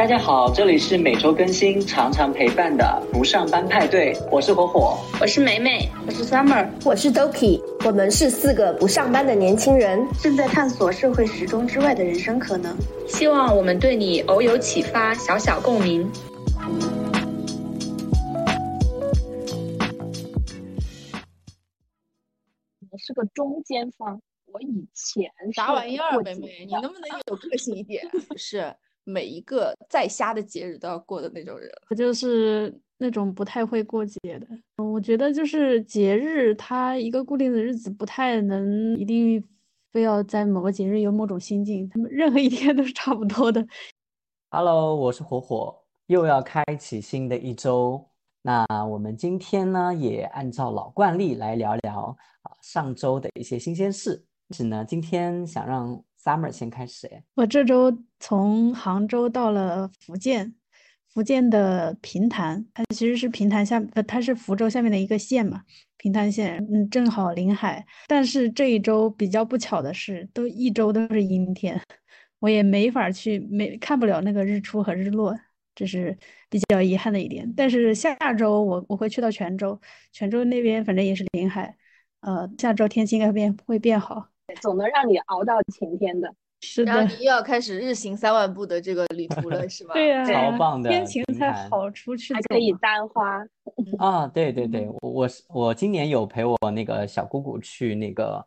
大家好，这里是每周更新、常常陪伴的不上班派对，我是火火，我是梅梅，我是 Summer，我是 Doki，我们是四个不上班的年轻人，正在探索社会时钟之外的人生可能。希望我们对你偶有启发，小小共鸣。我是个中间方，我以前啥玩意儿，美美，你能不能有个性一点？是。每一个再瞎的节日都要过的那种人，我就是那种不太会过节的。我觉得就是节日，它一个固定的日子不太能一定非要在某个节日有某种心境，他们任何一天都是差不多的。Hello，我是火火，又要开启新的一周。那我们今天呢，也按照老惯例来聊聊啊上周的一些新鲜事。是呢，今天想让。Summer 先开始，我这周从杭州到了福建，福建的平潭，它其实是平潭下，呃，它是福州下面的一个县嘛，平潭县，嗯，正好临海。但是这一周比较不巧的是，都一周都是阴天，我也没法去，没看不了那个日出和日落，这是比较遗憾的一点。但是下周我我会去到泉州，泉州那边反正也是临海，呃，下周天气应该变会变好。总能让你熬到晴天的，是的。然后你又要开始日行三万步的这个旅途了，是吧？对呀，超棒的，天晴才好出去，还可以簪花。啊，对对对，我我是我今年有陪我那个小姑姑去那个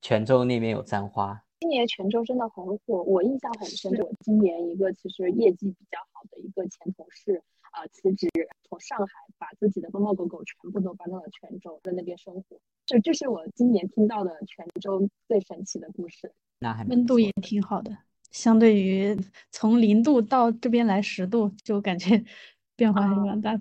泉州那边有簪花。今年泉州真的很火，我印象很深。我今年一个其实业绩比较好的一个前同事啊辞职，从上海把自己的猫猫狗狗全部都搬到了泉州，在那边生活。这这是我今年听到的泉州最神奇的故事。那还温度也挺好的，相对于从零度到这边来十度，就感觉 变化还是蛮大的。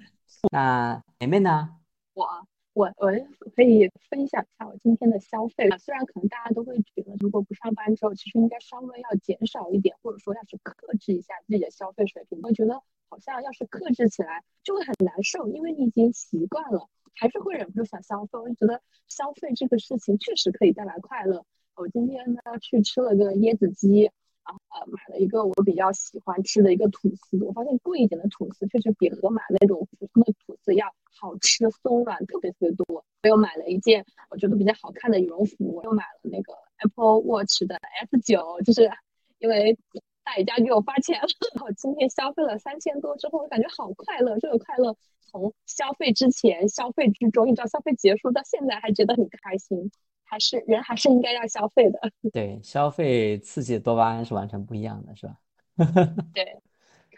那梅梅呢？我我我可以分享一下我今天的消费。虽然可能大家都会觉得，如果不上班之后，其实应该稍微要减少一点，或者说要去克制一下自己的消费水平。我觉得好像要是克制起来就会很难受，因为你已经习惯了。还是会忍不住想消费，我就觉得消费这个事情确实可以带来快乐。我今天呢去吃了个椰子鸡，啊呃买了一个我比较喜欢吃的一个吐司，我发现贵一点的吐司确实比盒马那种普通的吐司要好吃松软特别特别多。我又买了一件我觉得比较好看的羽绒服，又买了那个 Apple Watch 的 S 九，就是因为大姨家给我发钱了，我今天消费了三千多之后，我感觉好快乐，这个快乐。从消费之前、消费之中，一直到消费结束，到现在还觉得很开心，还是人还是应该要消费的。对，消费刺激多巴胺是完全不一样的，是吧？对。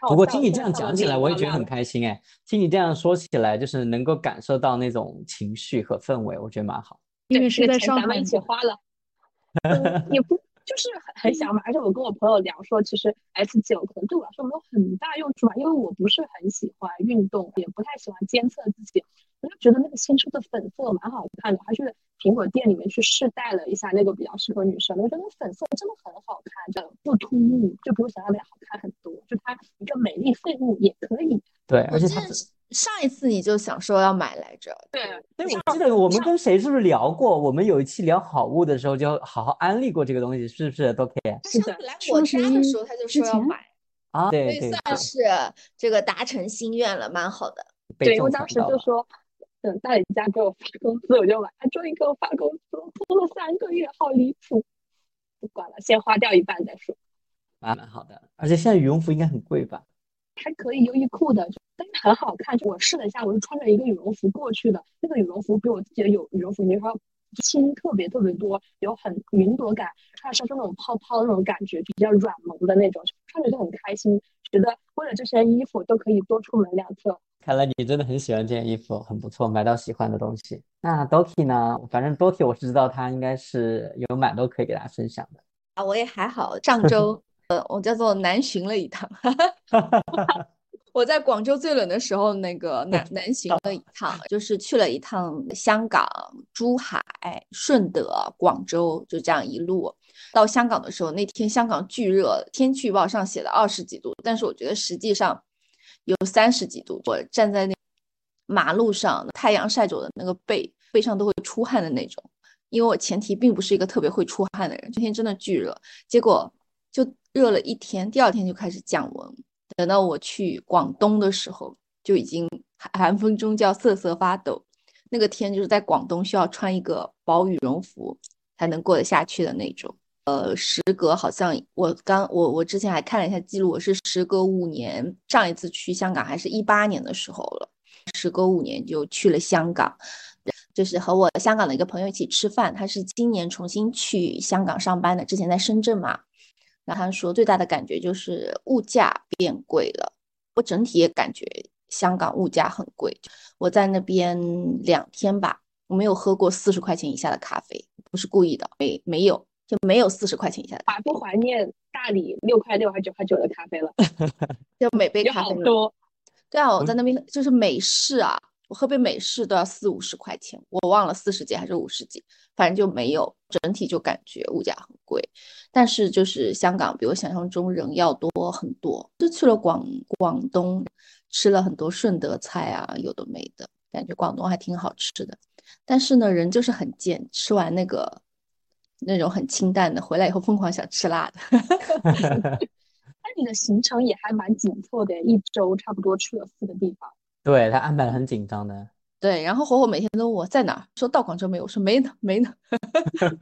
不过听你这样讲起来，我也觉得很开心哎。听你这样说起来，就是能够感受到那种情绪和氛围，我觉得蛮好。因为是在上海一起花了，也不。就是很很想买，而且我跟我朋友聊说，其实 S 九可能对我来说没有很大用处吧，因为我不是很喜欢运动，也不太喜欢监测自己。我就觉得那个新出的粉色蛮好看的，还去苹果店里面去试戴了一下，那个比较适合女生。我觉得那粉色真的很好看，的不突兀，就比我想象的要好看很多。就它一个美丽废物也可以。对，而且它。上一次你就想说要买来着，对，对，我记得我们跟谁是不是聊过？我们有一期聊好物的时候，就好好安利过这个东西，是不是都可以？是的，来我家的时候他就说要买啊，对，所以算是这个达成心愿了，蛮好的。对，我当时就说等大李家给我发工资我就买，他终于给我发工资了，拖了三个月，好离谱。不管了，先花掉一半再说。蛮蛮好的，而且现在羽绒服应该很贵吧？还可以优衣库的，但是很好看。就我试了一下，我是穿着一个羽绒服过去的，那个羽绒服比我自己的有羽绒服你说轻特别特别多，有很云朵感，穿上是那种泡泡的那种感觉，比较软萌的那种，穿着就很开心。觉得为了这身衣服都可以多出门两次。看来你真的很喜欢这件衣服，很不错，买到喜欢的东西。那 Doki 呢？反正 Doki 我是知道他应该是有蛮多可以给大家分享的啊。我也还好，上周。呃，我叫做南巡了一趟，我在广州最冷的时候，那个南南行了一趟，就是去了一趟香港、珠海、顺德、广州，就这样一路到香港的时候，那天香港巨热，天气预报上写的二十几度，但是我觉得实际上有三十几度。我站在那马路上，太阳晒着我的那个背，背上都会出汗的那种，因为我前提并不是一个特别会出汗的人，今天真的巨热，结果就。热了一天，第二天就开始降温，等到我去广东的时候，就已经寒风中就要瑟瑟发抖，那个天就是在广东需要穿一个薄羽绒服才能过得下去的那种。呃，时隔好像我刚我我之前还看了一下记录，我是时隔五年，上一次去香港还是一八年的时候了，时隔五年就去了香港，就是和我香港的一个朋友一起吃饭，他是今年重新去香港上班的，之前在深圳嘛，然后他说最大的感觉就是物价变贵了，我整体也感觉香港物价很贵，我在那边两天吧，我没有喝过四十块钱以下的咖啡，不是故意的，没没有。就没有四十块钱以下的，怀不怀念大理六块六还九块九的咖啡了？就每杯咖啡多。对啊，我在那边就是美式啊，我喝杯美式都要四五十块钱，我忘了四十几还是五十几，反正就没有，整体就感觉物价很贵。但是就是香港比我想象中人要多很多，就去了广广东，吃了很多顺德菜啊，有的没的，感觉广东还挺好吃的。但是呢，人就是很贱，吃完那个。那种很清淡的，回来以后疯狂想吃辣的。那你的行程也还蛮紧凑的，一周差不多去了四个地方。对他安排的很紧张的。对，然后火火每天都问我在哪，说到广州没有，我说没呢，没呢。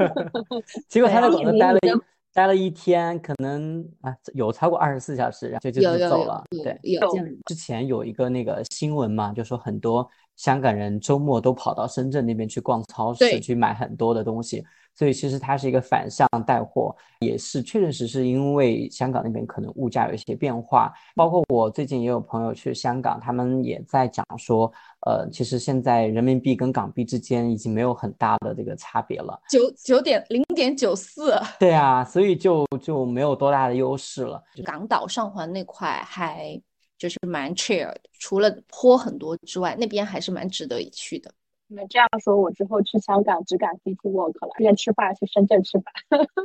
结果他在广州待了一待了一天，可能啊有超过二十四小时，然后就就走了。对，有。之前有一个那个新闻嘛，就说很多香港人周末都跑到深圳那边去逛超市，去买很多的东西。所以其实它是一个反向带货，也是确确实实因为香港那边可能物价有一些变化。包括我最近也有朋友去香港，他们也在讲说，呃，其实现在人民币跟港币之间已经没有很大的这个差别了，九九点零点九四。对啊，所以就就没有多大的优势了。港岛上环那块还就是蛮 chill，除了坡很多之外，那边还是蛮值得一去的。你们这样说，我之后去香港只敢 city walk 了，这边吃饭去深圳吃饭。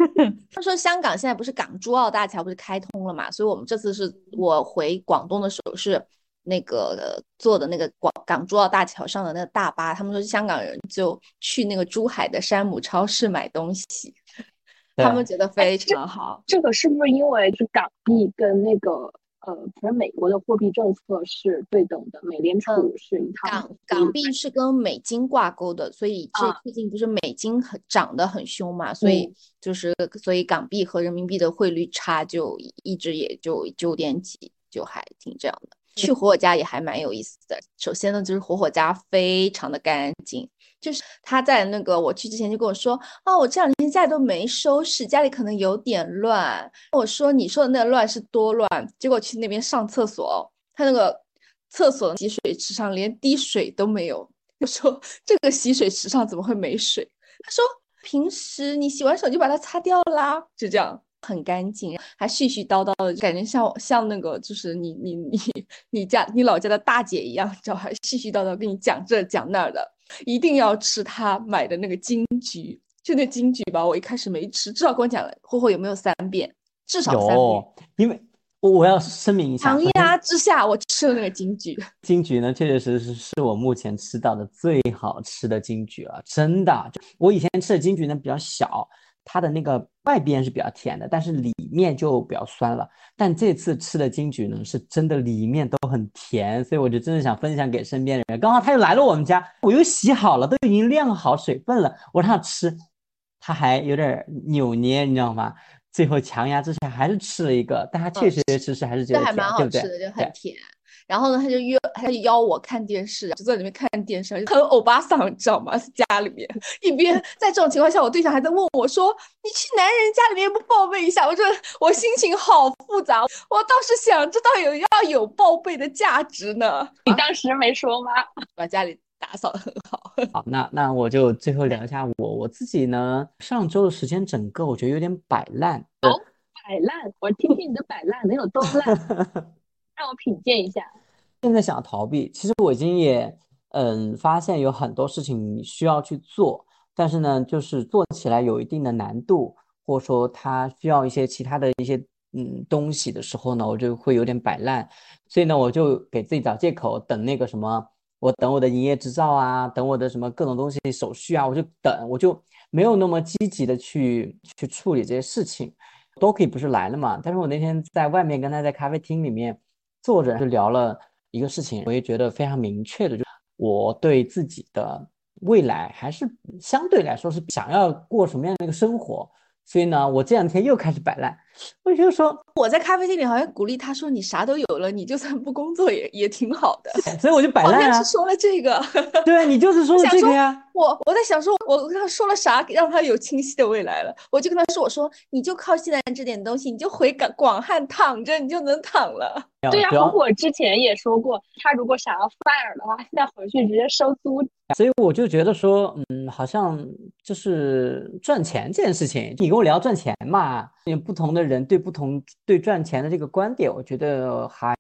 他说香港现在不是港珠澳大桥不是开通了嘛，所以我们这次是我回广东的时候是那个坐的那个广港珠澳大桥上的那个大巴，他们说香港人就去那个珠海的山姆超市买东西，他们觉得非常好。这个是不是因为就港币跟那个？呃，可能美国的货币政策是对等的，美联储是一套。港港币是跟美金挂钩的，所以这最近不是美金很涨得很凶嘛，所以就是所以港币和人民币的汇率差就一直也就九点几，就还挺这样的。去火火家也还蛮有意思的。首先呢，就是火火家非常的干净。就是他在那个我去之前就跟我说，啊，我这两天家里都没收拾，家里可能有点乱。我说你说的那乱是多乱？结果去那边上厕所，他那个厕所的洗水池上连滴水都没有。我说这个洗水池上怎么会没水？他说平时你洗完手就把它擦掉啦，就这样很干净，还絮絮叨叨的，感觉像像那个就是你你你你家你老家的大姐一样，知道还絮絮叨叨跟你讲这讲那儿的。一定要吃他买的那个金桔，就那金桔吧。我一开始没吃，至少跟我讲了，霍霍有没有三遍？至少三遍。因为我要声明一下，强压之下我吃了那个金桔。金桔呢，确确实实是我目前吃到的最好吃的金桔了，真的。我以前吃的金桔呢比较小。它的那个外边是比较甜的，但是里面就比较酸了。但这次吃的金桔呢，是真的里面都很甜，所以我就真的想分享给身边的人。刚好他又来了我们家，我又洗好了，都已经晾好水分了，我让他吃，他还有点扭捏，你知道吗？最后强压之下还是吃了一个，但他确实实是还是觉得甜，对不对？就很甜。然后呢，他就约，他就邀我看电视，就在里面看电视，很欧巴桑，你知道吗？在家里面，一边在这种情况下，我对象还在问我说：“你去男人家里面不报备一下？”我说：“我心情好复杂，我倒是想知道有要有报备的价值呢。”你当时没说吗？把家里打扫的很好。好，那那我就最后聊一下我我自己呢。上周的时间整个我觉得有点摆烂。哦，摆烂，我听听你的摆烂能有多烂，让我品鉴一下。现在想逃避，其实我已经也嗯发现有很多事情需要去做，但是呢，就是做起来有一定的难度，或者说它需要一些其他的一些嗯东西的时候呢，我就会有点摆烂，所以呢，我就给自己找借口，等那个什么，我等我的营业执照啊，等我的什么各种东西手续啊，我就等，我就没有那么积极的去去处理这些事情。都可以不是来了嘛，但是我那天在外面跟他在咖啡厅里面。作者就聊了一个事情，我也觉得非常明确的，就我对自己的未来还是相对来说是想要过什么样的一个生活。所以呢，我这两天又开始摆烂。我就说我在咖啡厅里好像鼓励他说：“你啥都有了，你就算不工作也也挺好的。”所以我就摆烂啊。是说了这个，对你就是说了这个呀。我我在想说，我跟他说了啥，让他有清晰的未来了。我就跟他说：“我说你就靠现在这点东西，你就回广广汉躺着，你就能躺了。”对呀，我之前也说过，他如果想要 fire 的话，现在回去直接收租。所以我就觉得说，嗯，好像就是赚钱这件事情，你跟我聊赚钱嘛，有不同的人对不同对赚钱的这个观点，我觉得还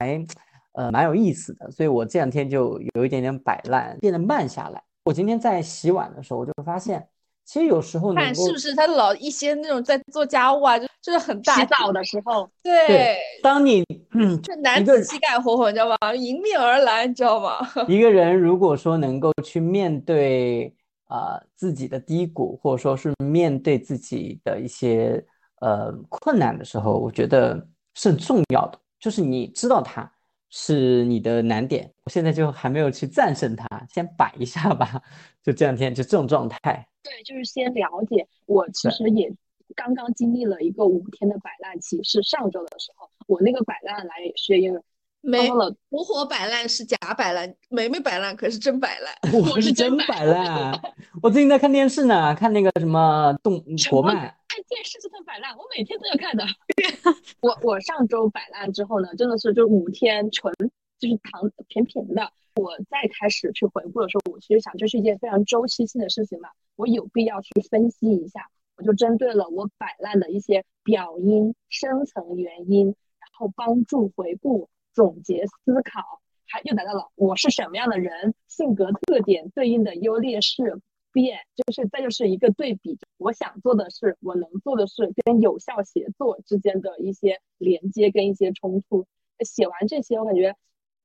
呃蛮有意思的。所以我这两天就有一点点摆烂，变得慢下来。我今天在洗碗的时候，我就发现。其实有时候看是不是他老一些那种在做家务啊，就就是很大洗澡的时候，对，当你嗯，这男子气概火火，你知道吗？迎面而来，你知道吗？一个人如果说能够去面对啊自己的低谷，或者说是面对自己的一些呃困难的时候，我觉得是很重要的，就是你知道它。是你的难点，我现在就还没有去战胜它，先摆一下吧。就这两天就这种状态。对，就是先了解。我其实也刚刚经历了一个五天的摆烂期，是上周的时候。我那个摆烂来也是因为，没了。火火摆烂是假摆烂，梅梅摆烂可是真摆烂。我是真摆烂。我最近在看电视呢，看那个什么动国漫。看电视就算摆烂，我每天都要看的。我我上周摆烂之后呢，真的是就五天纯就是躺平平的。我再开始去回顾的时候，我其实想这是一件非常周期性的事情嘛，我有必要去分析一下。我就针对了我摆烂的一些表因、深层原因，然后帮助回顾、总结、思考，还又来到了我是什么样的人，性格特点对应的优劣势。变就是再就是一个对比，我想做的事，我能做的事跟有效协作之间的一些连接跟一些冲突。写完这些，我感觉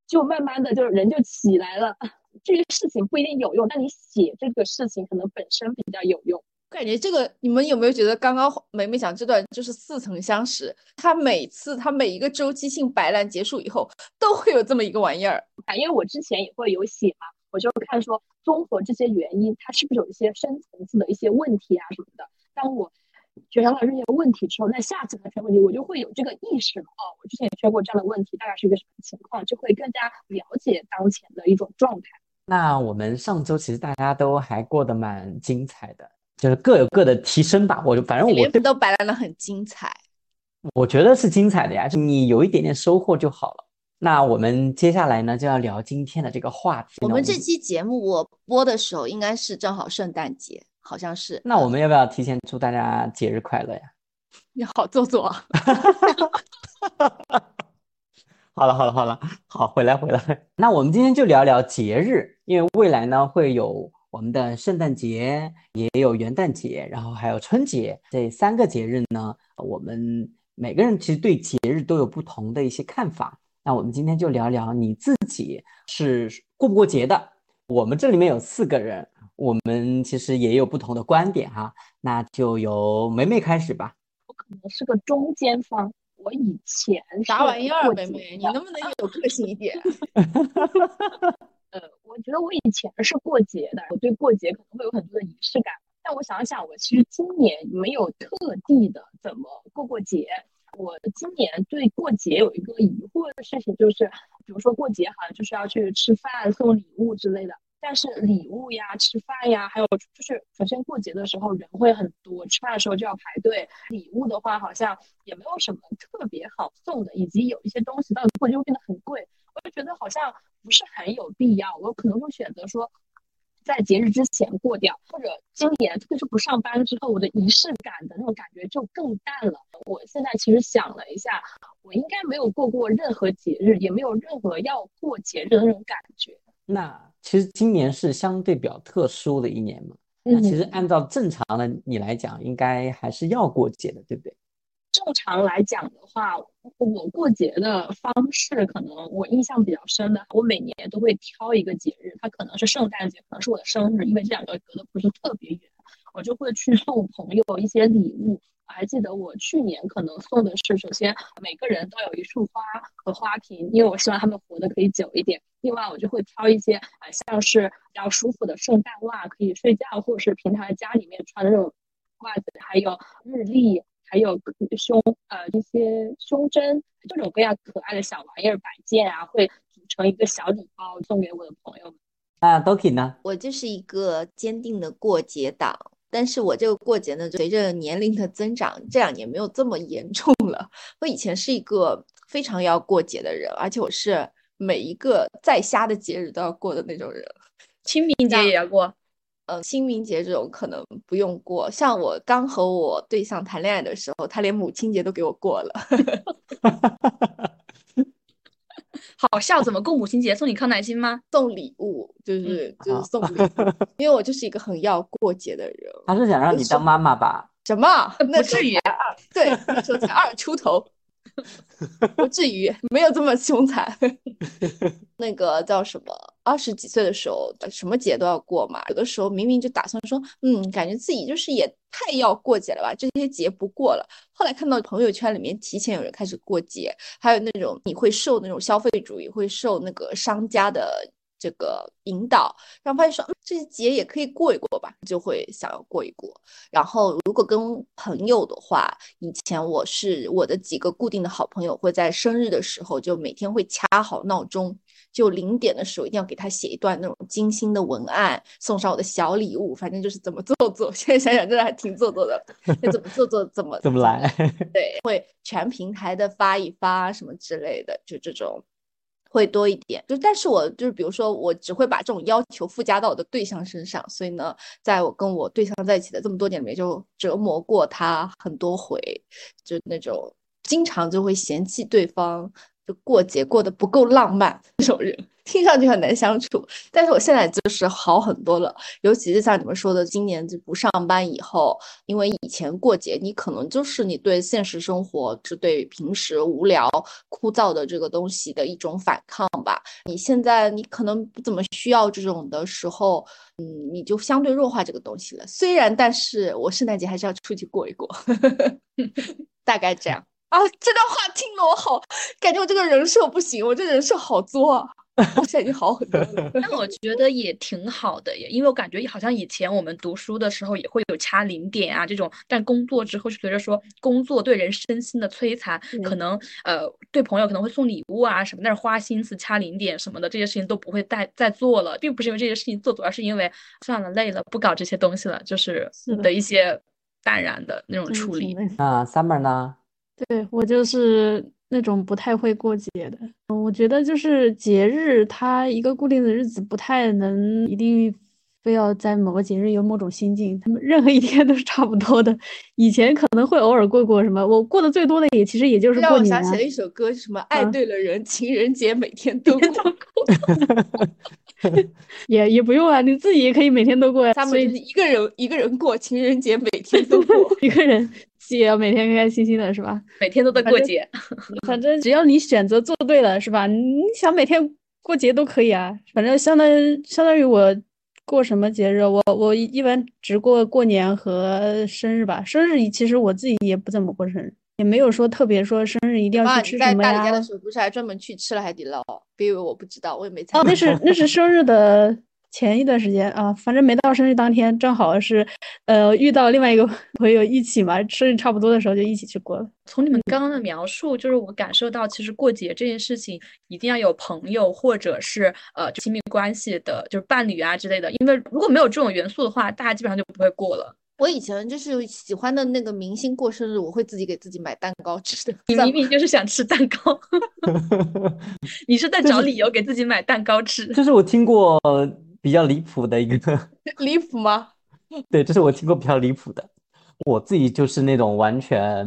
就慢慢的就人就起来了。这个事情不一定有用，但你写这个事情可能本身比较有用。我感觉这个你们有没有觉得刚刚梅梅讲这段就是似曾相识？他每次他每一个周期性摆烂结束以后，都会有这么一个玩意儿。因为我之前也会有写嘛。我就看说，综合这些原因，它是不是有一些深层次的一些问题啊什么的。当我觉察到这些问题之后，那下次出现问题，我就会有这个意识了。哦，我之前也出过这样的问题，大概是一个什么情况，就会更加了解当前的一种状态。那我们上周其实大家都还过得蛮精彩的，就是各有各的提升吧。我就反正我都摆烂的很精彩，我觉得是精彩的呀。你有一点点收获就好了。那我们接下来呢，就要聊今天的这个话题。我们这期节目我播的时候，应该是正好圣诞节，好像是。那我们要不要提前祝大家节日快乐呀？你好做作。好了好了好了，好回来回来。那我们今天就聊聊节日，因为未来呢会有我们的圣诞节，也有元旦节，然后还有春节这三个节日呢，我们每个人其实对节日都有不同的一些看法。那我们今天就聊聊你自己是过不过节的。我们这里面有四个人，我们其实也有不同的观点哈。那就由梅梅开始吧。我可能是个中间方。我以前啥玩意儿，梅梅，你能不能有个性一点？呃，我觉得我以前是过节的，我对过节可能会有很多的仪式感。但我想想，我其实今年没有特地的怎么过过节。我今年对过节有一个疑惑的事情，就是比如说过节好像就是要去吃饭、送礼物之类的，但是礼物呀、吃饭呀，还有就是首先过节的时候人会很多，吃饭的时候就要排队。礼物的话好像也没有什么特别好送的，以及有一些东西到过节会变得很贵，就觉得好像不是很有必要。我可能会选择说。在节日之前过掉，或者今年特别是不上班之后，我的仪式感的那种感觉就更淡了。我现在其实想了一下，我应该没有过过任何节日，也没有任何要过节日的那种感觉。那其实今年是相对比较特殊的一年嘛。那其实按照正常的你来讲，应该还是要过节的，对不对？正常来讲的话，我过节的方式可能我印象比较深的，我每年都会挑一个节日，它可能是圣诞节，可能是我的生日，因为这两个隔的不是特别远，我就会去送朋友一些礼物。我还记得我去年可能送的是，首先每个人都有一束花和花瓶，因为我希望他们活得可以久一点。另外，我就会挑一些啊，像是比较舒服的圣诞袜，可以睡觉，或者是平常家里面穿的那种袜子，还有日历，还有胸呃这些胸针，各种各样可爱的小玩意儿摆件啊，会组成一个小礼包送给我的朋友们。那 Doki 呢？我就是一个坚定的过节党。但是我这个过节呢，随着年龄的增长，这两年没有这么严重了。我以前是一个非常要过节的人，而且我是每一个再瞎的节日都要过的那种人。清明节也要过，嗯，清明节这种可能不用过。像我刚和我对象谈恋爱的时候，他连母亲节都给我过了。好笑，怎么过母亲节？送你康乃馨吗？送礼物，就是就是送礼物，因为我就是一个很要过节的人。他是想让你当妈妈吧？什么？不至于，对，那时候才二出头。不至于，没有这么凶残。那个叫什么？二十几岁的时候，什么节都要过嘛。有的时候明明就打算说，嗯，感觉自己就是也太要过节了吧，这些节不过了。后来看到朋友圈里面提前有人开始过节，还有那种你会受那种消费主义，会受那个商家的。这个引导，然后发现说，嗯，这些节也可以过一过吧，就会想要过一过。然后如果跟朋友的话，以前我是我的几个固定的好朋友，会在生日的时候就每天会掐好闹钟，就零点的时候一定要给他写一段那种精心的文案，送上我的小礼物，反正就是怎么做做。现在想想真的还挺做作的，怎么做做怎么怎么来？对，会全平台的发一发什么之类的，就这种。会多一点，就但是我就是比如说，我只会把这种要求附加到我的对象身上，所以呢，在我跟我对象在一起的这么多年里面，就折磨过他很多回，就那种经常就会嫌弃对方。就过节过得不够浪漫，那种人听上去很难相处。但是我现在就是好很多了，尤其是像你们说的，今年就不上班以后，因为以前过节你可能就是你对现实生活是对平时无聊枯燥的这个东西的一种反抗吧。你现在你可能不怎么需要这种的时候，嗯，你就相对弱化这个东西了。虽然，但是我圣诞节还是要出去过一过，大概这样。啊，这段话听得我好，感觉我这个人设不行，我这人设好作啊！我现在已经好很多了。但我觉得也挺好的耶，因为我感觉好像以前我们读书的时候也会有掐零点啊这种，但工作之后就随着说工作对人身心的摧残，可能呃对朋友可能会送礼物啊什么，但是花心思掐零点什么的这些事情都不会再再做了，并不是因为这些事情做，主要是因为算了累了不搞这些东西了，就是的一些淡然的那种处理。那 Summer 呢？对我就是那种不太会过节的，我觉得就是节日，它一个固定的日子不太能一定非要在某个节日有某种心境，他们任何一天都是差不多的。以前可能会偶尔过过什么，我过的最多的也其实也就是过年。让我想起了一首歌，什么爱对了人，情人节每天都过。也也不用啊，你自己也可以每天都过呀。他们一个人一个人过情人节，每天都过 一个人。也要每天开开心心的，是吧？每天都在过节，反正 只要你选择做对了，是吧？你想每天过节都可以啊。反正相当于相当于我过什么节日，我我一般只过过年和生日吧。生日其实我自己也不怎么过生日，也没有说特别说生日一定要去吃什么呀。在大理家的时候，不是还专门去吃了海底捞？别以为我不知道，我也没参。哦，那是那是生日的。前一段时间啊，反正没到生日当天，正好是，呃，遇到另外一个 朋友一起嘛，生日差不多的时候就一起去过了。从你们刚刚的描述，就是我感受到，其实过节这件事情一定要有朋友或者是呃亲密关系的，就是伴侣啊之类的，因为如果没有这种元素的话，大家基本上就不会过了。我以前就是喜欢的那个明星过生日，我会自己给自己买蛋糕吃的。你明明就是想吃蛋糕 你是在找理由给自己买蛋糕吃。就是我听过。比较离谱的一个 离谱吗？对，这是我听过比较离谱的。我自己就是那种完全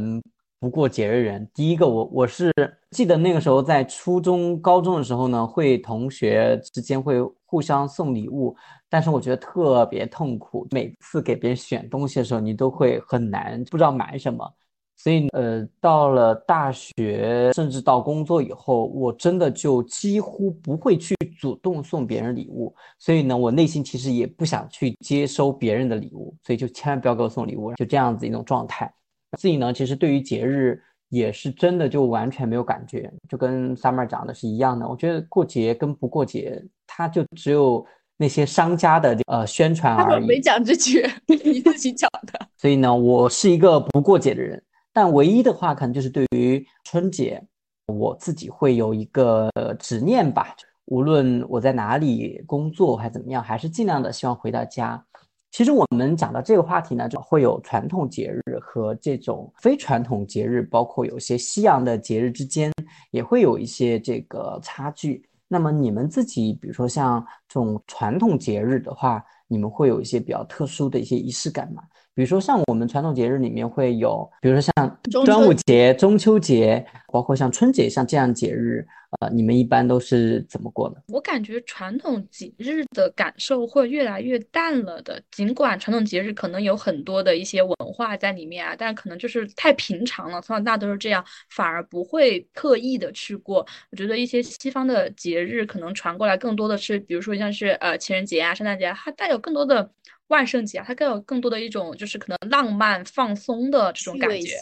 不过节日人。第一个，我我是记得那个时候在初中、高中的时候呢，会同学之间会互相送礼物，但是我觉得特别痛苦。每次给别人选东西的时候，你都会很难，不知道买什么。所以呃，到了大学，甚至到工作以后，我真的就几乎不会去主动送别人礼物。所以呢，我内心其实也不想去接收别人的礼物，所以就千万不要给我送礼物，就这样子一种状态。自己呢，其实对于节日也是真的就完全没有感觉，就跟 Summer 讲的是一样的。我觉得过节跟不过节，它就只有那些商家的呃宣传而已。没讲这句，你自己讲的。所以呢，我是一个不过节的人。但唯一的话，可能就是对于春节，我自己会有一个执念吧。无论我在哪里工作还怎么样，还是尽量的希望回到家。其实我们讲到这个话题呢，就会有传统节日和这种非传统节日，包括有些西洋的节日之间，也会有一些这个差距。那么你们自己，比如说像这种传统节日的话，你们会有一些比较特殊的一些仪式感吗？比如说像我们传统节日里面会有，比如说像端午节、中秋节，包括像春节，像这样节日，呃，你们一般都是怎么过的？我感觉传统节日的感受会越来越淡了的。尽管传统节日可能有很多的一些文化在里面啊，但可能就是太平常了，从小到大都是这样，反而不会刻意的去过。我觉得一些西方的节日可能传过来更多的是，比如说像是呃情人节啊、圣诞节，它带有更多的。万圣节啊，它更有更多的一种就是可能浪漫放松的这种感觉。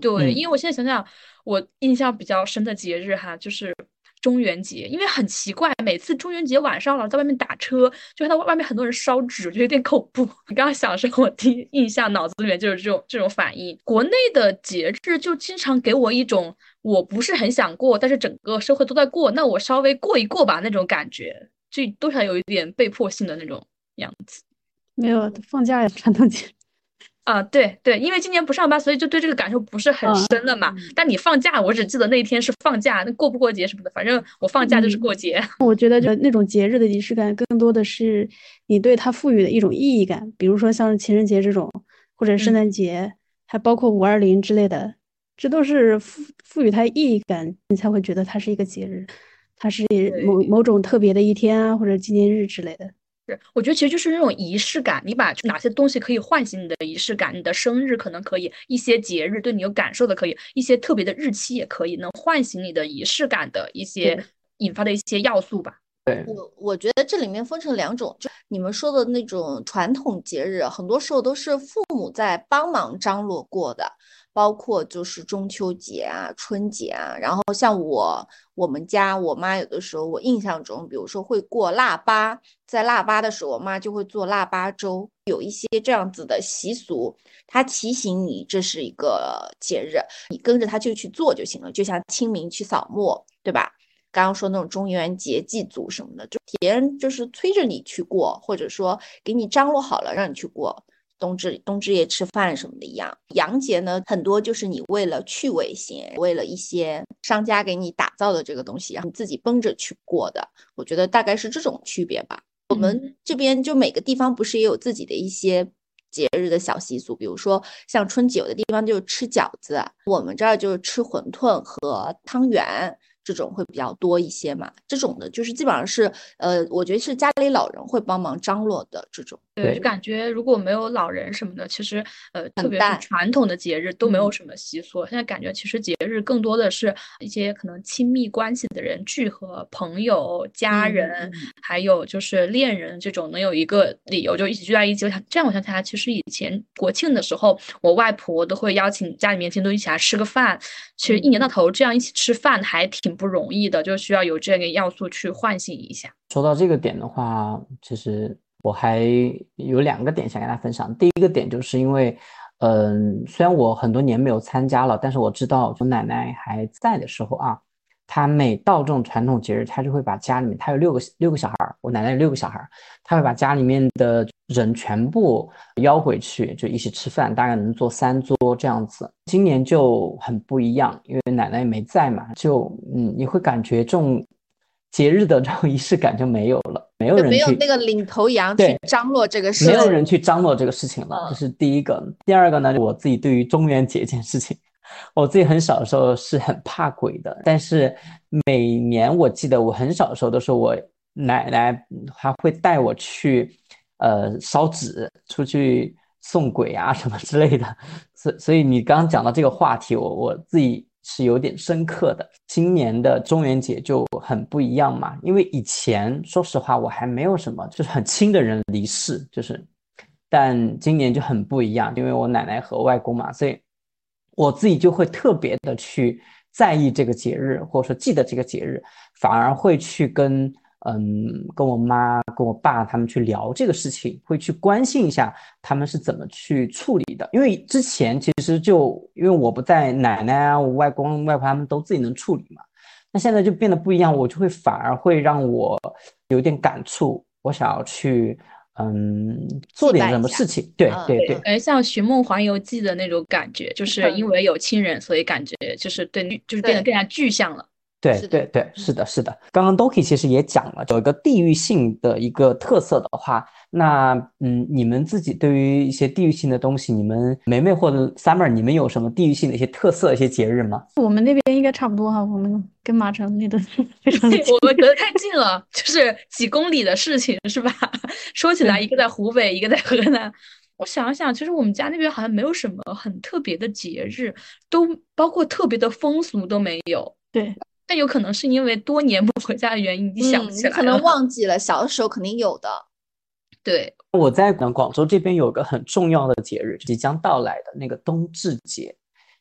对，因为我现在想想，我印象比较深的节日哈，就是中元节。因为很奇怪，每次中元节晚上老在外面打车，就看到外面很多人烧纸，我觉得有点恐怖。你刚刚想的时候，我第一印象脑子里面就是这种这种反应。国内的节日就经常给我一种我不是很想过，但是整个社会都在过，那我稍微过一过吧那种感觉，就多少有一点被迫性的那种样子。没有放假呀，传统节 啊，对对，因为今年不上班，所以就对这个感受不是很深了嘛。但你放假，我只记得那一天是放假，那过不过节什么的，反正我放假就是过节。我觉得就那种节日的仪式感，更多的是你对它赋予的一种意义感，比如说像情人节这种，或者圣诞节，还包括五二零之类的，这都是赋赋予它意义感，你才会觉得它是一个节日，它是某某种特别的一天啊，或者纪念日之类的。是，我觉得其实就是那种仪式感。你把哪些东西可以唤醒你的仪式感？你的生日可能可以，一些节日对你有感受的可以，一些特别的日期也可以，能唤醒你的仪式感的一些引发的一些要素吧。对我，我觉得这里面分成两种，就你们说的那种传统节日，很多时候都是父母在帮忙张罗过的。包括就是中秋节啊、春节啊，然后像我我们家我妈有的时候，我印象中，比如说会过腊八，在腊八的时候，我妈就会做腊八粥，有一些这样子的习俗，它提醒你这是一个节日，你跟着它就去做就行了，就像清明去扫墓，对吧？刚刚说那种中元节祭祖什么的，就别人就是催着你去过，或者说给你张罗好了让你去过。冬至冬至夜吃饭什么的一样，洋节呢很多就是你为了趣味性，为了一些商家给你打造的这个东西，然后你自己绷着去过的。我觉得大概是这种区别吧。我们这边就每个地方不是也有自己的一些节日的小习俗，比如说像春节有的地方就是吃饺子，我们这儿就是吃馄饨和汤圆。这种会比较多一些嘛？这种的就是基本上是，呃，我觉得是家里老人会帮忙张罗的这种。对，就感觉如果没有老人什么的，其实呃，特别是传统的节日都没有什么习俗。现在感觉其实节日更多的是一些可能亲密关系的人聚合，朋友、家人，还有就是恋人这种能有一个理由就一起聚在一起。我想这样，我想起来，其实以前国庆的时候，我外婆都会邀请家里面亲都一起来吃个饭。其实一年到头这样一起吃饭还挺不容易的，就需要有这个要素去唤醒一下。说到这个点的话，其实。我还有两个点想跟大家分享。第一个点就是因为，嗯，虽然我很多年没有参加了，但是我知道我奶奶还在的时候啊，她每到这种传统节日，她就会把家里面，她有六个六个小孩儿，我奶奶有六个小孩儿，她会把家里面的人全部邀回去，就一起吃饭，大概能坐三桌这样子。今年就很不一样，因为奶奶没在嘛，就嗯，你会感觉这种。节日的这种仪式感就没有了，没有人没有那个领头羊去张罗这个事，没有人去张罗这个事情了。这是第一个。第二个呢，我自己对于中元节这件事情，我自己很小的时候是很怕鬼的，但是每年我记得我很小的时候都是我奶奶还会带我去，呃，烧纸，出去送鬼啊什么之类的。所所以你刚刚讲到这个话题，我我自己是有点深刻的。今年的中元节就很不一样嘛，因为以前说实话我还没有什么就是很亲的人离世，就是，但今年就很不一样，因为我奶奶和外公嘛，所以我自己就会特别的去在意这个节日，或者说记得这个节日，反而会去跟。嗯，跟我妈、跟我爸他们去聊这个事情，会去关心一下他们是怎么去处理的。因为之前其实就因为我不在，奶奶啊、我外公外婆他们都自己能处理嘛。那现在就变得不一样，我就会反而会让我有点感触，我想要去嗯做点什么事情。对对对，感觉，像《寻梦环游记》的那种感觉，就是因为有亲人，所以感觉就是对，就是变得更加具象了。对对对，是的，是的。刚刚 Doki 其实也讲了，有一个地域性的一个特色的话，那嗯，你们自己对于一些地域性的东西，你们梅梅或者 Summer，你们有什么地域性的一些特色、一些节日吗？我们那边应该差不多哈，我们跟马城那都 非常近，我们隔得太近了，就是几公里的事情，是吧？说起来，一个在湖北，一个在河南。我想想，其实我们家那边好像没有什么很特别的节日，都包括特别的风俗都没有。对。但有可能是因为多年 不回家的原因，你想不起来可能 忘记了。小的时候肯定有的。对，我在广州这边有个很重要的节日即将到来的那个冬至节，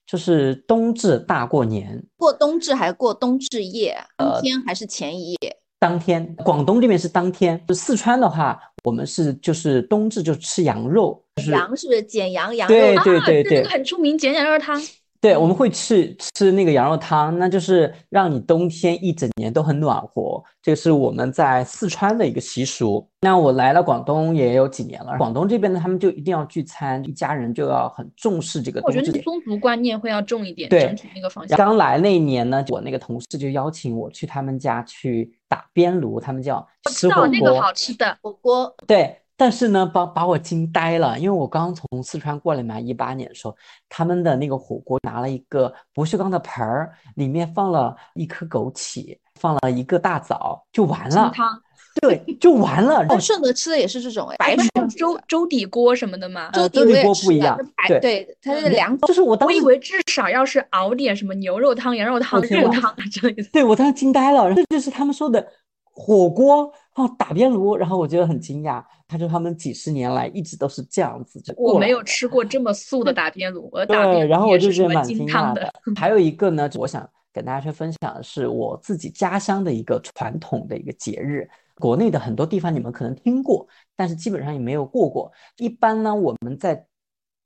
就是冬至大过年。过冬至还是过冬至夜？当天还是前一夜？当天。广东这边是当天。就四川的话，我们是就是冬至就吃羊肉。羊是不是剪羊羊肉？对对对对，很出名，剪羊肉汤。对，我们会去吃那个羊肉汤，那就是让你冬天一整年都很暖和。这个是我们在四川的一个习俗。那我来了广东也有几年了，广东这边呢，他们就一定要聚餐，一家人就要很重视这个。我觉得宗族观念会要重一点，对那个方向。刚来那一年呢，我那个同事就邀请我去他们家去打边炉，他们叫吃火锅，那个好吃的火锅，对。但是呢，把把我惊呆了，因为我刚从四川过来嘛，一八年的时候，他们的那个火锅拿了一个不锈钢的盆儿，里面放了一颗枸杞，放了一个大枣，就完了。汤，对，就完了。哦，顺德吃的也是这种哎，白粥粥底锅什么的吗？粥底锅不一样，对对，它是两种。就是我当时，我以为至少要是熬点什么牛肉汤、羊肉汤、肉汤之类的。对我当时惊呆了，这就是他们说的火锅放打边炉，然后我觉得很惊讶。他说他们几十年来一直都是这样子。我没有吃过这么素的打边炉，我打边然后我就觉得蛮惊讶的。还有一个呢，我想跟大家去分享的是我自己家乡的一个传统的一个节日。国内的很多地方你们可能听过，但是基本上也没有过过。一般呢，我们在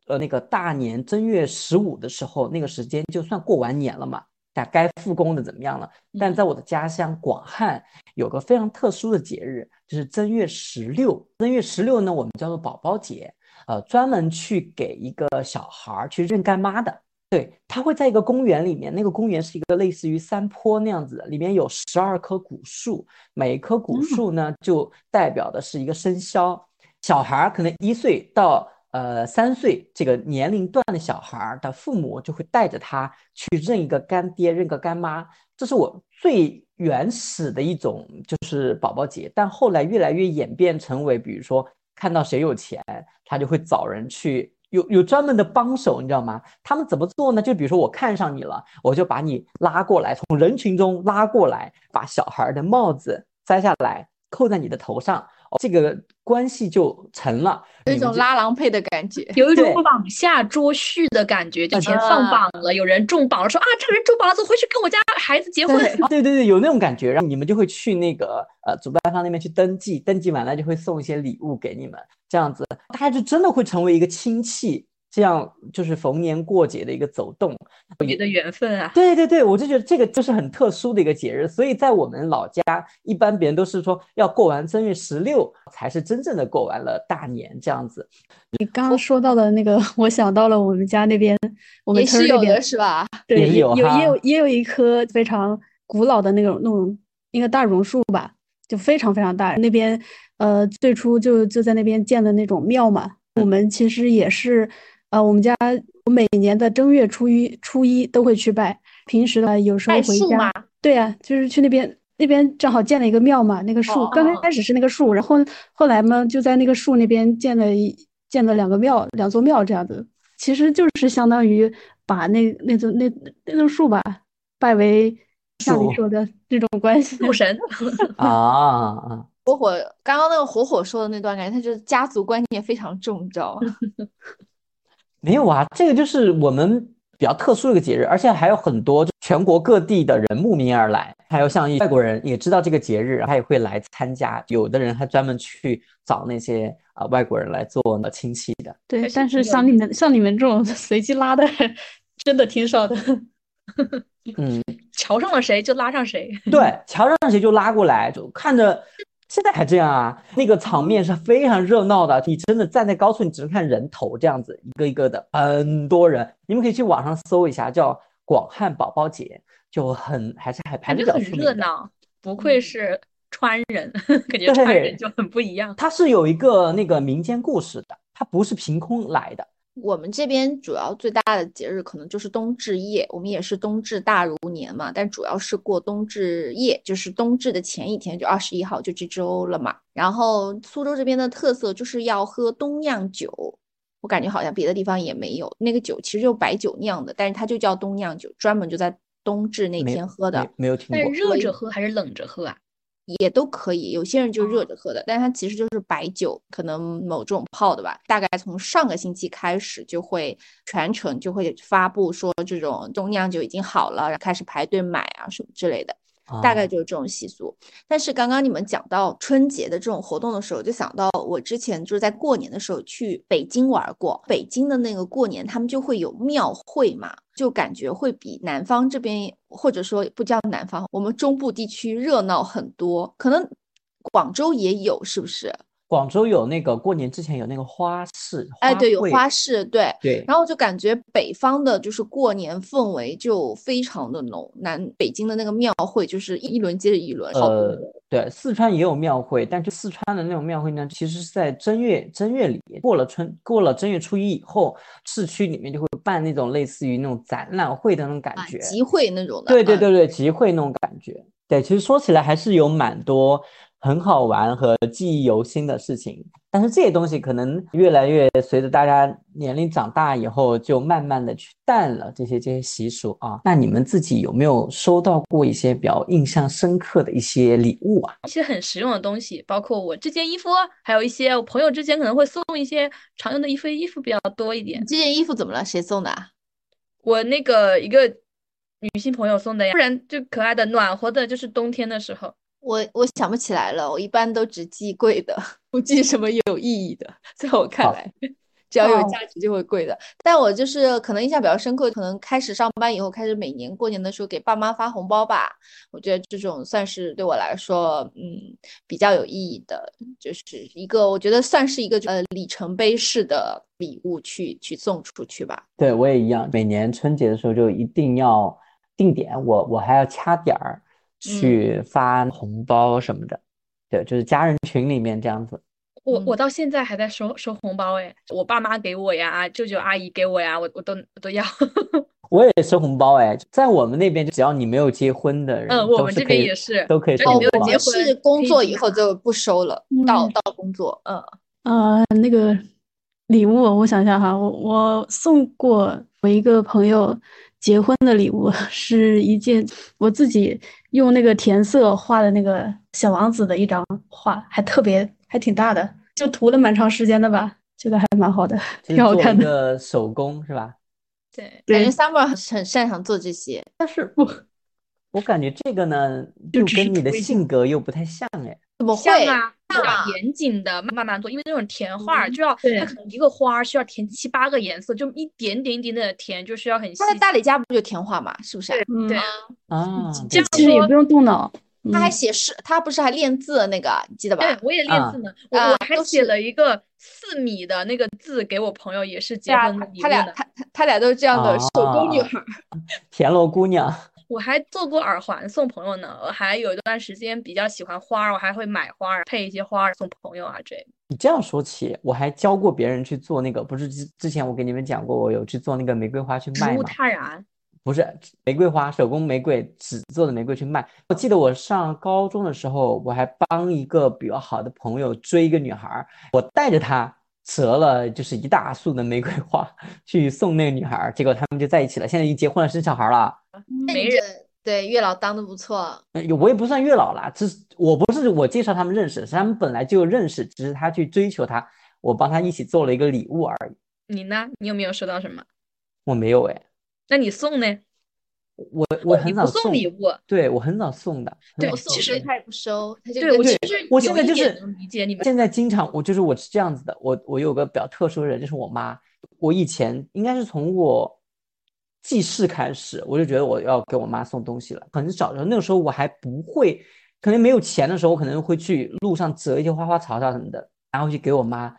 呃那个大年正月十五的时候，那个时间就算过完年了嘛。该复工的怎么样了？但在我的家乡广汉有个非常特殊的节日，就是正月十六。正月十六呢，我们叫做宝宝节，呃，专门去给一个小孩去认干妈的。对他会在一个公园里面，那个公园是一个类似于山坡那样子的，里面有十二棵古树，每一棵古树呢就代表的是一个生肖。小孩可能一岁到。呃，三岁这个年龄段的小孩的父母就会带着他去认一个干爹，认个干妈，这是我最原始的一种就是宝宝节。但后来越来越演变成为，比如说看到谁有钱，他就会找人去有有专门的帮手，你知道吗？他们怎么做呢？就比如说我看上你了，我就把你拉过来，从人群中拉过来，把小孩的帽子摘下来扣在你的头上。这个关系就成了，有一种拉郎配的感觉，有一种往下捉婿的感觉。就前放榜了，有人中榜了，说啊，这个人中榜了，走回去跟我家孩子结婚。对对对，有那种感觉，然后你们就会去那个呃主办方那边去登记，登记完了就会送一些礼物给你们，这样子大家就真的会成为一个亲戚。这样就是逢年过节的一个走动，你的缘分啊！对对对，我就觉得这个就是很特殊的一个节日，所以在我们老家，一般别人都是说要过完正月十六才是真正的过完了大年这样子。你刚刚说到的那个，我想到了我们家那边，我们村那边是吧？对，也有有也有也有一棵非常古老的那种那种一个大榕树吧，就非常非常大。那边呃最初就就在那边建的那种庙嘛，我们其实也是。呃，我们家每年的正月初一、初一都会去拜。平时呢，有时候回家，对呀，就是去那边，那边正好建了一个庙嘛。那个树刚开始是那个树，然后后来嘛，就在那个树那边建了一建了两个庙，两座庙这样子，其实就是相当于把那那座那那座树吧拜为像你说的这种关系，树神 啊。火火刚刚那个火火说的那段，感觉他就是家族观念非常重，你知道吗？没有啊，这个就是我们比较特殊的一个节日，而且还有很多全国各地的人慕名而来，还有像外国人也知道这个节日，他也会来参加。有的人还专门去找那些啊外国人来做亲戚的。对，但是像你们像你们这种随机拉的，真的挺少的。嗯，瞧上了谁就拉上谁。对，瞧上谁就拉过来，就看着。现在还这样啊？那个场面是非常热闹的。你真的站在高处，你只能看人头这样子，一个一个的，很多人。你们可以去网上搜一下，叫广汉宝宝节，就很还是还排比较很热闹。不愧是川人，感觉川人就很不一样。它是有一个那个民间故事的，它不是凭空来的。我们这边主要最大的节日可能就是冬至夜，我们也是冬至大如年嘛，但主要是过冬至夜，就是冬至的前一天，就二十一号就这周了嘛。然后苏州这边的特色就是要喝冬酿酒，我感觉好像别的地方也没有那个酒，其实就白酒酿的，但是它就叫冬酿酒，专门就在冬至那天喝的。没有听过。但是热着喝还是冷着喝啊？也都可以，有些人就热着喝的，但是它其实就是白酒，可能某种泡的吧。大概从上个星期开始，就会全程就会发布说这种中酿酒已经好了，然后开始排队买啊什么之类的。大概就是这种习俗，但是刚刚你们讲到春节的这种活动的时候，就想到我之前就是在过年的时候去北京玩过，北京的那个过年他们就会有庙会嘛，就感觉会比南方这边或者说不叫南方，我们中部地区热闹很多，可能广州也有，是不是？广州有那个过年之前有那个花市，哎，对，有花市，对对。然后就感觉北方的就是过年氛围就非常的浓，南北京的那个庙会就是一轮接着一轮。呃，对，四川也有庙会，但就四川的那种庙会呢，其实是在正月正月里过了春过了正月初一以后，市区里面就会办那种类似于那种展览会的那种感觉，集会那种的。对对对对，集会那种感觉。对，其实说起来还是有蛮多。很好玩和记忆犹新的事情，但是这些东西可能越来越随着大家年龄长大以后，就慢慢的去淡了这些这些习俗啊。那你们自己有没有收到过一些比较印象深刻的一些礼物啊？一些很实用的东西，包括我这件衣服，还有一些我朋友之间可能会送一些常用的衣服，衣服比较多一点。这件衣服怎么了？谁送的？我那个一个女性朋友送的呀，不然就可爱的暖和的，就是冬天的时候。我我想不起来了，我一般都只记贵的，不记什么有意义的。在我看来，只要有价值就会贵的。但我就是可能印象比较深刻，可能开始上班以后，开始每年过年的时候给爸妈发红包吧。我觉得这种算是对我来说，嗯，比较有意义的，就是一个我觉得算是一个呃里程碑式的礼物去去送出去吧。对我也一样，每年春节的时候就一定要定点，我我还要掐点儿。去发红包什么的，对，就是家人群里面这样子。我我到现在还在收收红包哎，我爸妈给我呀，舅舅阿姨给我呀，我我都我都要。我也收红包哎，在我们那边，只要你没有结婚的人，嗯，我们这边也是都可以收红包。结婚工作以后就不收了，到到工作，嗯呃，那个礼物，我想想哈，我我送过我一个朋友。结婚的礼物 是一件我自己用那个填色画的那个小王子的一张画，还特别还挺大的，就涂了蛮长时间的吧，觉得还蛮好的，挺好看的。手工是吧？对，感觉 Summer 很擅长做这些，但是不，我感觉这个呢，就跟你的性格又不太像哎。怎么会啊？要严谨的慢慢做，因为那种填画就要它可能一个花需要填七八个颜色，就一点点一点点的填，就需要很细。他在大理家不就填画嘛？是不是？对啊，这其实也不用动脑。他还写诗，他不是还练字那个，你记得吧？对，我也练字呢。我我还写了一个四米的那个字给我朋友，也是结婚的。他俩他他俩都是这样的手工女孩，田螺姑娘。我还做过耳环送朋友呢，我还有一段时间比较喜欢花，我还会买花配一些花送朋友啊。这你这样说起，我还教过别人去做那个，不是之之前我给你们讲过，我有去做那个玫瑰花去卖吗？植物踏染不是玫瑰花，手工玫瑰纸做的玫瑰去卖。我记得我上高中的时候，我还帮一个比较好的朋友追一个女孩，我带着她折了就是一大束的玫瑰花 去送那个女孩儿，结果他们就在一起了，现在已经结婚了，生小孩了。没人对月老当的不错，呃我也不算月老啦，只是我不是我介绍他们认识，是他们本来就认识，只是他去追求他，我帮他一起做了一个礼物而已。你呢？你有没有收到什么？我没有哎，那你送呢？我我很早送礼物，对我很早送的。对其实他也不收，他就对我其实我现在就是理解你们。现在经常我就是我是这样子的，我我有个比较特殊的人，就是我妈。我以前应该是从我记事开始，我就觉得我要给我妈送东西了。很少的时候，那个时候我还不会，可能没有钱的时候，我可能会去路上折一些花花草草什么的，然后去给我妈。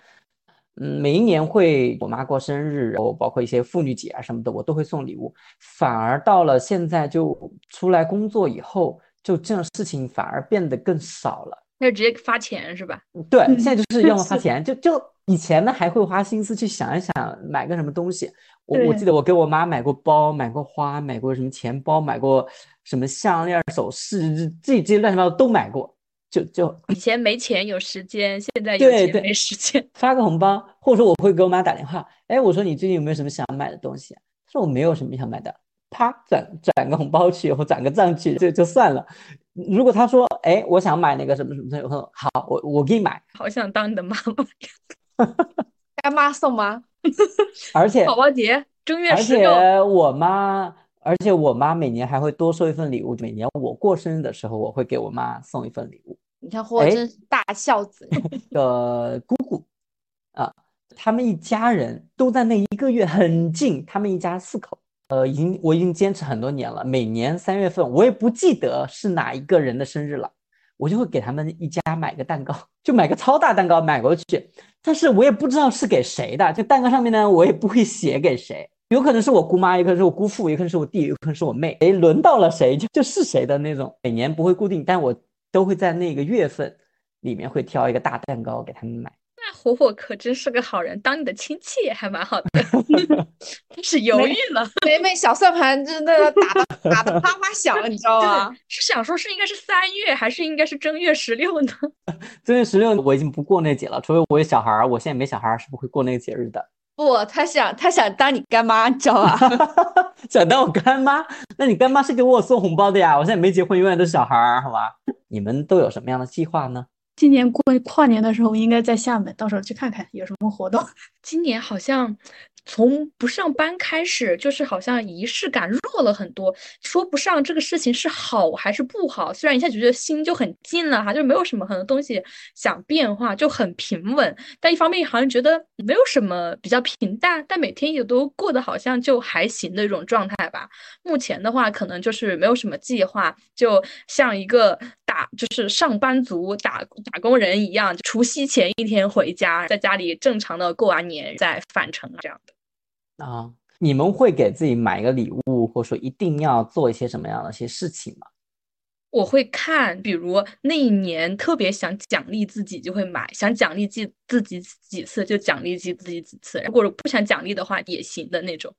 嗯，每一年会我妈过生日，然后包括一些妇女节啊什么的，我都会送礼物。反而到了现在，就出来工作以后，就这种事情反而变得更少了。那就直接发钱是吧？对，嗯现在就 是要么发钱，就就以前呢还会花心思去想一想买个什么东西。我我记得我给我妈买过包，买过花，买过什么钱包，买过什么项链、首饰，这这些乱七八糟都买过。就就以前没钱有时间，现在有钱没时间。发个红包，或者说我会给我妈打电话，哎，我说你最近有没有什么想买的东西啊？她说我没有什么想买的，啪转转个红包去，或转个账去，就就算了。如果他说，哎，我想买那个什么什么东西，我说好，我我给你买，好想当你的妈妈。干妈送吗？而且 宝宝节正月而且十六，我妈，而且我妈每年还会多收一份礼物。每年我过生日的时候，我会给我妈送一份礼物。你看货哎真是大孝子，的姑姑啊，他们一家人都在那一个月很近，他们一家四口。呃，已经我已经坚持很多年了，每年三月份我也不记得是哪一个人的生日了，我就会给他们一家买个蛋糕，就买个超大蛋糕买过去，但是我也不知道是给谁的，这蛋糕上面呢，我也不会写给谁，有可能是我姑妈，有可能是我姑父，有可能是我弟，有可能是我妹，哎，轮到了谁就就是谁的那种，每年不会固定，但我都会在那个月份里面会挑一个大蛋糕给他们买。那火火可真是个好人，当你的亲戚也还蛮好的。开始犹豫了，每每小算盘真的打的打的啪啪响了，你知道吗？是想说是应该是三月，还是应该是正月十六呢？正月十六我已经不过那节了，除非我有小孩儿，我现在没小孩儿是不会过那个节日的。不，他想他想当你干妈，你知道吧？想当我干妈？那你干妈是给我送红包的呀，我现在没结婚，永远都是小孩儿，好吧？你们都有什么样的计划呢？今年过跨年的时候应该在厦门，到时候去看看有什么活动。今年好像从不上班开始，就是好像仪式感弱了很多。说不上这个事情是好还是不好，虽然一下就觉得心就很近了哈，就没有什么很多东西想变化，就很平稳。但一方面好像觉得没有什么比较平淡，但每天也都过得好像就还行的一种状态吧。目前的话，可能就是没有什么计划，就像一个打就是上班族打打工人一样，除夕前一天回家，在家里正常的过完年再返程这样的。啊，你们会给自己买一个礼物，或者说一定要做一些什么样的一些事情吗？我会看，比如那一年特别想奖励自己，就会买；想奖励自自己几次，就奖励自己几次；如果不想奖励的话，也行的那种。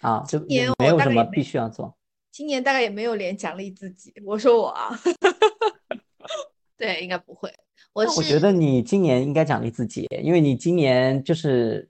啊，就年没有什么必须要做。今年大概也没有脸奖励自己，我说我啊，对，应该不会。我我觉得你今年应该奖励自己，因为你今年就是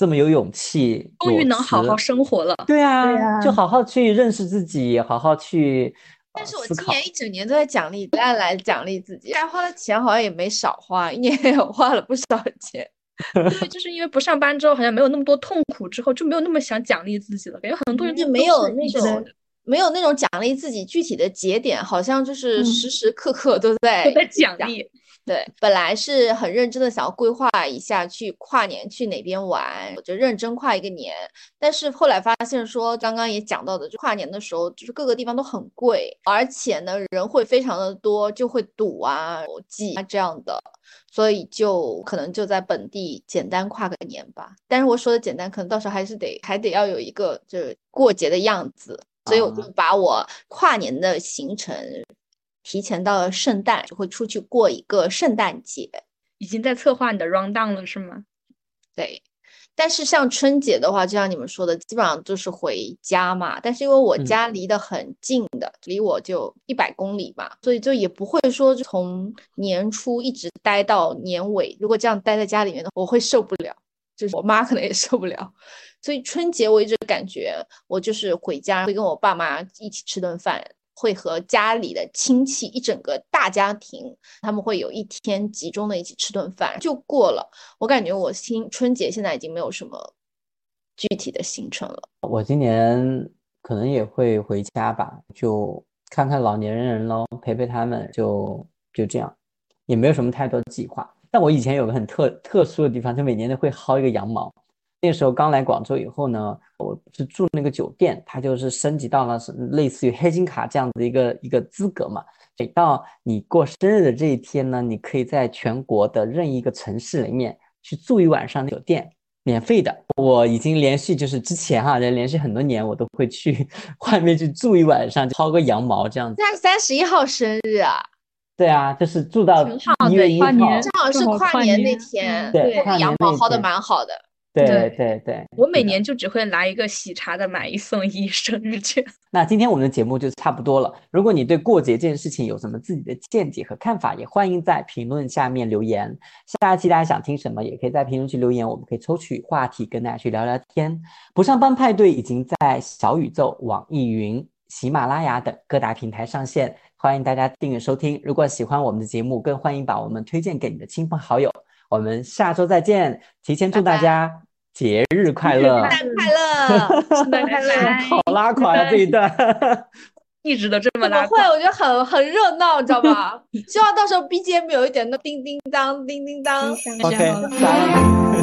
这么有勇气，终于能好好生活了。对啊，对啊就好好去认识自己，好好去。但是我今年一整年都在奖励，大家来奖励自己，该花的钱好像也没少花，一年也花了不少钱。对，就是因为不上班之后，好像没有那么多痛苦，之后就没有那么想奖励自己了。感觉很多人就没有那种没有那种奖励自己具体的节点，好像就是嗯时时刻刻都在都在奖励。对，本来是很认真的想要规划一下去跨年去哪边玩，我就认真跨一个年。但是后来发现说，刚刚也讲到的，就跨年的时候，就是各个地方都很贵，而且呢人会非常的多，就会堵啊、挤啊这样的，所以就可能就在本地简单跨个年吧。但是我说的简单，可能到时候还是得还得要有一个就是过节的样子，所以我就啊把我跨年的行程提前到了圣诞，就会出去过一个圣诞节。已经在策划你的 round down 了，是吗？对，但是像春节的话，就像你们说的，基本上就是回家嘛。但是因为我家离得很近的，离我就一百公里嘛，所以就也不会说从年初一直待到年尾。如果这样待在家里面的，我会受不了，就是我妈可能也受不了。所以春节我一直感觉我就是回家会跟我爸妈一起吃顿饭。会和家里的亲戚一整个大家庭，他们会有一天集中的一起吃顿饭就过了。我感觉我新春节现在已经没有什么具体的行程了。我今年可能也会回家吧，就看看老年人喽，陪陪他们，就就这样，也没有什么太多计划。但我以前有个很特特殊的地方，就每年都会薅一个羊毛。那时候刚来广州以后呢，我是住那个酒店，它就是升级到了是类似于黑金卡这样的一个一个资格嘛。每到你过生日的这一天呢，你可以在全国的任意一个城市里面去住一晚上酒店，免费的。我已经连续就是之前哈，连续很多年我都会去 外面去住一晚上，薅个羊毛这样子。在三十一号生日啊？对啊，就是住到一月一号，正好是跨年那天，对，羊毛薅的蛮好的。对对对，我每年就只会拿一个喜茶的买一送一生日券。那今天我们的节目就差不多了。如果你对过节这件事情有什么自己的见解和看法，也欢迎在评论下面留言。下一期大家想听什么，也可以在评论区留言，我们可以抽取话题跟大家去聊聊天。不上班派对已经在小宇宙、网易云、喜马拉雅等各大平台上线，欢迎大家订阅收听。如果喜欢我们的节目，更欢迎把我们推荐给你的亲朋好友。我们下周再见，提前祝大家节日快乐，圣诞快乐，圣诞快乐，好拉垮呀这一段，一直都这么拉。会，我觉得很很热闹，你知道吧？希望到时候 BGM 有一点那叮叮当，叮叮当。OK，拜。